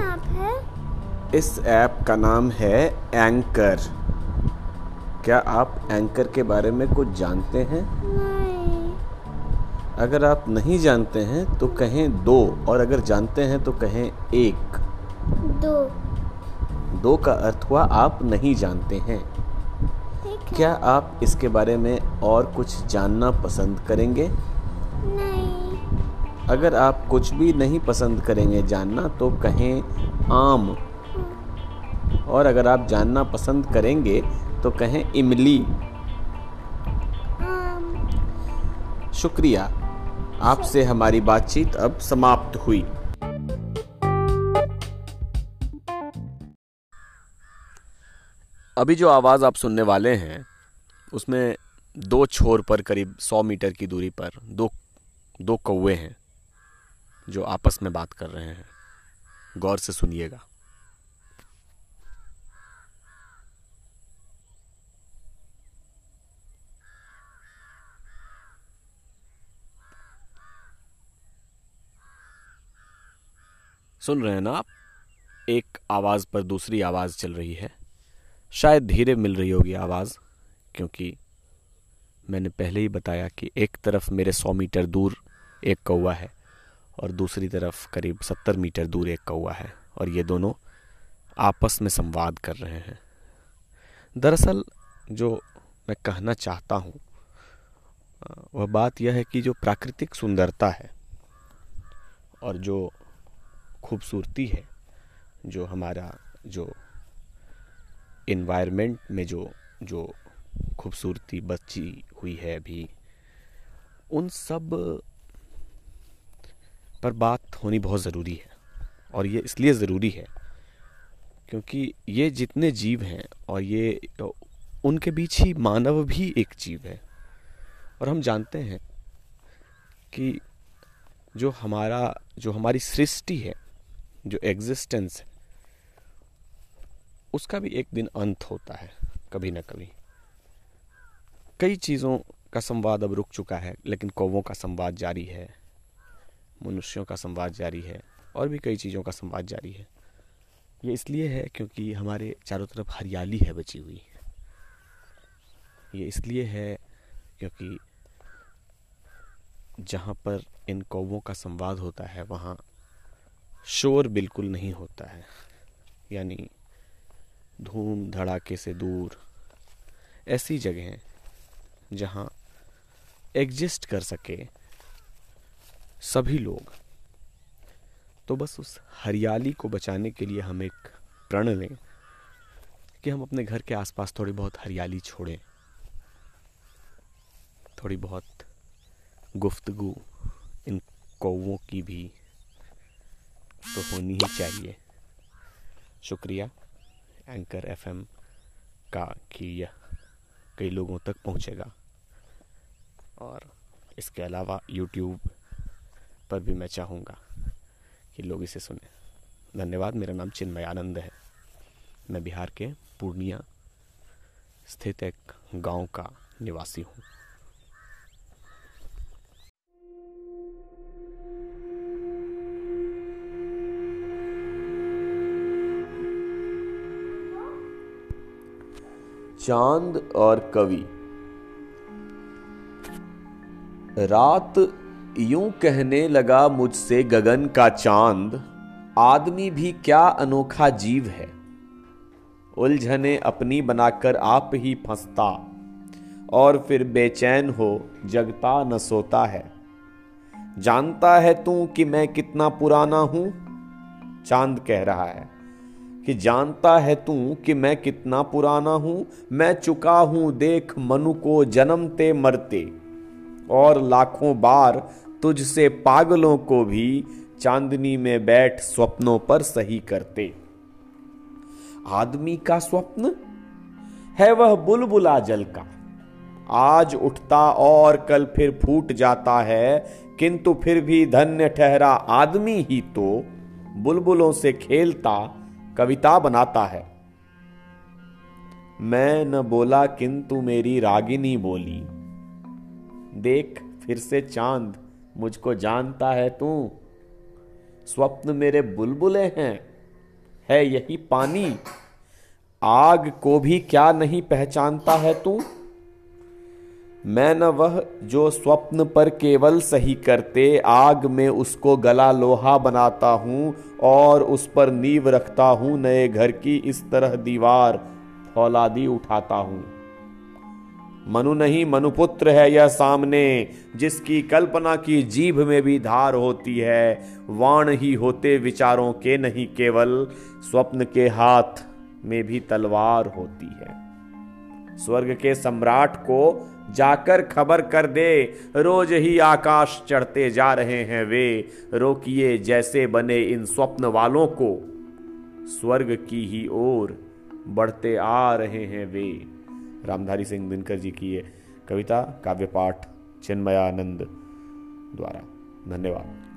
आप है? इस ऐप का नाम है एंकर क्या आप एंकर के बारे में कुछ जानते हैं? नहीं। अगर आप नहीं जानते हैं तो कहें दो और अगर जानते हैं तो कहें एक। दो। दो का अर्थ हुआ आप नहीं जानते हैं। क्या आप इसके बारे में और कुछ जानना पसंद करेंगे? नहीं। अगर आप कुछ भी नहीं पसंद करेंगे जानना तो कहें आम। और अगर आप जानना पसंद करेंगे तो कहें इमली। शुक्रिया, आपसे हमारी बातचीत अब समाप्त हुई। अभी जो आवाज़ आप सुनने वाले हैं, उसमें दो छोर पर करीब सौ मीटर की दूरी पर दो दो कौवे हैं। जो आपस में बात कर रहे हैं। गौर से सुनिएगा। सुन रहे हैं ना आप? एक आवाज़ पर दूसरी आवाज़ चल रही है। शायद धीरे मिल रही होगी आवाज़, क्योंकि मैंने पहले ही बताया कि एक तरफ़ मेरे सौ मीटर दूर एक कौवा है। और दूसरी तरफ़ करीब सत्तर मीटर दूर एक कौवा है और ये दोनों आपस में संवाद कर रहे हैं। दरअसल, जो मैं कहना चाहता हूँ वह बात यह है कि जो प्राकृतिक सुंदरता है और जो खूबसूरती है, जो हमारा जो इन्वायरमेंट में जो जो खूबसूरती बची हुई है अभी, उन सब पर बात होनी बहुत ज़रूरी है, और ये इसलिए ज़रूरी है क्योंकि ये जितने जीव हैं और ये, उनके बीच ही मानव भी एक जीव है। और हम जानते हैं कि जो हमारा, जो हमारी सृष्टि है, जो एग्जिस्टेंस है, उसका भी एक दिन अंत होता है, कभी ना कभी। कई चीज़ों का संवाद अब रुक चुका है, लेकिन कौवों का संवाद जारी है। मनुष्यों का संवाद जारी है और भी कई चीज़ों का संवाद जारी है। ये इसलिए है क्योंकि हमारे चारों तरफ़ हरियाली है बची हुई। ये इसलिए है क्योंकि जहाँ पर इन कौवों का संवाद होता है, वहाँ शोर बिल्कुल नहीं होता है। यानी धूम धड़ाके से दूर ऐसी जगह जहाँ एग्जिस्ट कर सके सभी लोग। तो बस उस हरियाली को बचाने के लिए हम एक प्रण लें कि हम अपने घर के आसपास थोड़ी बहुत हरियाली छोड़ें। थोड़ी बहुत गुफ्तगु इन कौवों की भी तो होनी ही चाहिए। शुक्रिया, एंकर एफएम का कि यह कई लोगों तक पहुंचेगा। और इसके अलावा यूट्यूब पर भी मैं चाहूँगा कि लोग इसे सुने। धन्यवाद, मेरा नाम चिन्मय आनंद है। मैं बिहार के पूर्णिया स्थित एक गाँव का निवासी हूँ। चाँद और कवि। रात यूँ कहने लगा मुझसे, गगन का चाँद, आदमी भी क्या अनोखा जीव है? उलझने अपनी बनाकर आप ही फंसता, और फिर बेचैन हो, जगता न सोता है। जानता है तू कि मैं कितना पुराना हूँ? चाँद कह रहा है कि जानता है तू कि मैं कितना पुराना हूँ? मैं चुका हूँ, देख, मनु को जन्मते मरते, और लाखों बार तुझसे पागलों को भी चांदनी में बैठ स्वप्नों पर सही करते। आदमी का स्वप्न है वह बुलबुला जल का। आज उठता और कल फिर फूट जाता है, किंतु फिर भी धन्य ठहरा आदमी ही तो बुलबुलों से खेलता, कविता बनाता है। मैं न बोला किंतु मेरी रागिनी बोली, देख फिर से चाँद मुझको जानता है तू। स्वप्न मेरे बुलबुले हैं, है यही पानी। आग को भी क्या नहीं पहचानता है तू? मैं न वह जो स्वप्न पर केवल सही करते, आग में उसको गला लोहा बनाता हूँ और उस पर नींव रखता हूँ, नए घर की इस तरह दीवार फौलादी उठाता हूँ। मनु नहीं मनुपुत्र है यह सामने, जिसकी कल्पना की जीभ में भी धार होती है। वाण ही होते विचारों के नहीं केवल, स्वप्न के हाथ में भी तलवार होती है। स्वर्ग के सम्राट को जाकर खबर कर दे, रोज ही आकाश चढ़ते जा रहे हैं वे। रोकिए जैसे बने इन स्वप्न वालों को, स्वर्ग की ही ओर बढ़ते आ रहे हैं वे। रामधारी सिंह दिनकर जी की ये कविता काव्य पाठ चिन्मयानंद द्वारा। धन्यवाद।